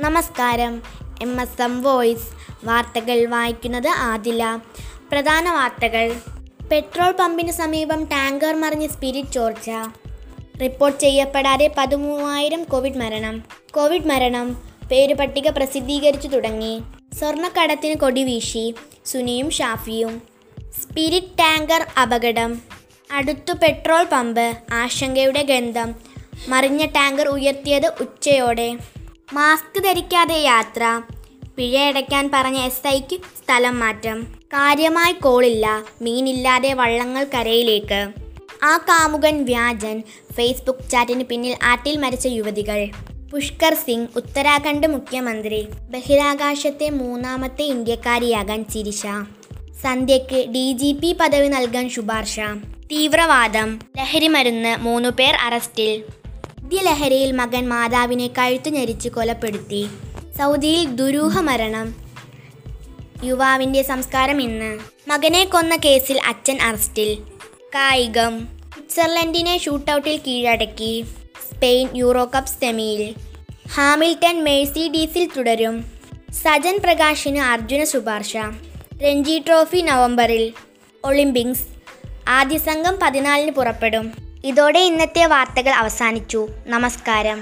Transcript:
നമസ്കാരം. M. S. M. Voice. വാർത്തകൾ വായിക്കുന്നത് ആദില. പ്രധാന വാർത്തകൾ. പെട്രോൾ പമ്പിന് സമീപം ടാങ്കർ മറിഞ്ഞ് സ്പിരിറ്റ് ചോർച്ച. റിപ്പോർട്ട് ചെയ്യപ്പെടാതെ പതിമൂവായിരം കോവിഡ് മരണം. കോവിഡ് മരണം പേര് പട്ടിക പ്രസിദ്ധീകരിച്ചു തുടങ്ങി. സ്വർണക്കടത്തിന് കൊടിവീശി സുനിയും ഷാഫിയും. സ്പിരിറ്റ് ടാങ്കർ അപകടം. അടുത്തു പെട്രോൾ പമ്പ് ആശങ്കയുടെ ഗന്ധം. മറിഞ്ഞ ടാങ്കർ ഉയർത്തിയത് ഉച്ചയോടെ. മാസ്ക് ധരിക്കാതെ യാത്ര. പിഴയടയ്ക്കാൻ പറഞ്ഞ എസ് ഐക്ക് സ്ഥലം മാറ്റം. കാര്യമായി കോളില്ല. മീനില്ലാതെ വള്ളങ്ങൾ കരയിലേക്ക്. ആ കാമുകൻ വ്യാജൻ ഫേസ്ബുക്ക് ചാറ്റിന് പിന്നിൽ ആട്ടിൽ മരിച്ച യുവതികൾ. പുഷ്കർ സിംഗ് ഉത്തരാഖണ്ഡ് മുഖ്യമന്ത്രി. ബഹിരാകാശത്തെ മൂന്നാമത്തെ ഇന്ത്യക്കാരിയാകാൻ ചിരിശ സന്ധ്യയ്ക്ക് ഡി ജി പി പദവി നൽകാൻ ശുപാർശ. തീവ്രവാദം. ലഹരിമരുന്ന് മൂന്നു പേർ അറസ്റ്റിൽ. മദ്യലഹരിയിൽ മകൻ മാതാവിനെ കഴുത്തു ഞെരിച്ച് കൊലപ്പെടുത്തി. സൗദിയിൽ ദുരൂഹ മരണം യുവാവിന്റെ സംസ്കാരം ഇന്ന്. മകനെ കൊന്ന കേസിൽ അച്ഛൻ അറസ്റ്റിൽ. കായികം. സ്വിറ്റ്സർലൻഡിനെ ഷൂട്ടൗട്ടിൽ കീഴടക്കി. സ്പെയിൻ യൂറോ കപ്പ് സെമിയിൽ. ഹാമിൽട്ടൺ മേഴ്സിഡീസിൽ തുടരും. സജൻ പ്രകാശിന് അർജുന ശുപാർശ. രഞ്ജി ട്രോഫി നവംബറിൽ. ഒളിമ്പിക്സ്. ആദ്യ സംഘം പതിനാലിന് പുറപ്പെടും. ഇതോടെ ഇന്നത്തെ വാർത്തകൾ അവസാനിച്ചു. നമസ്കാരം.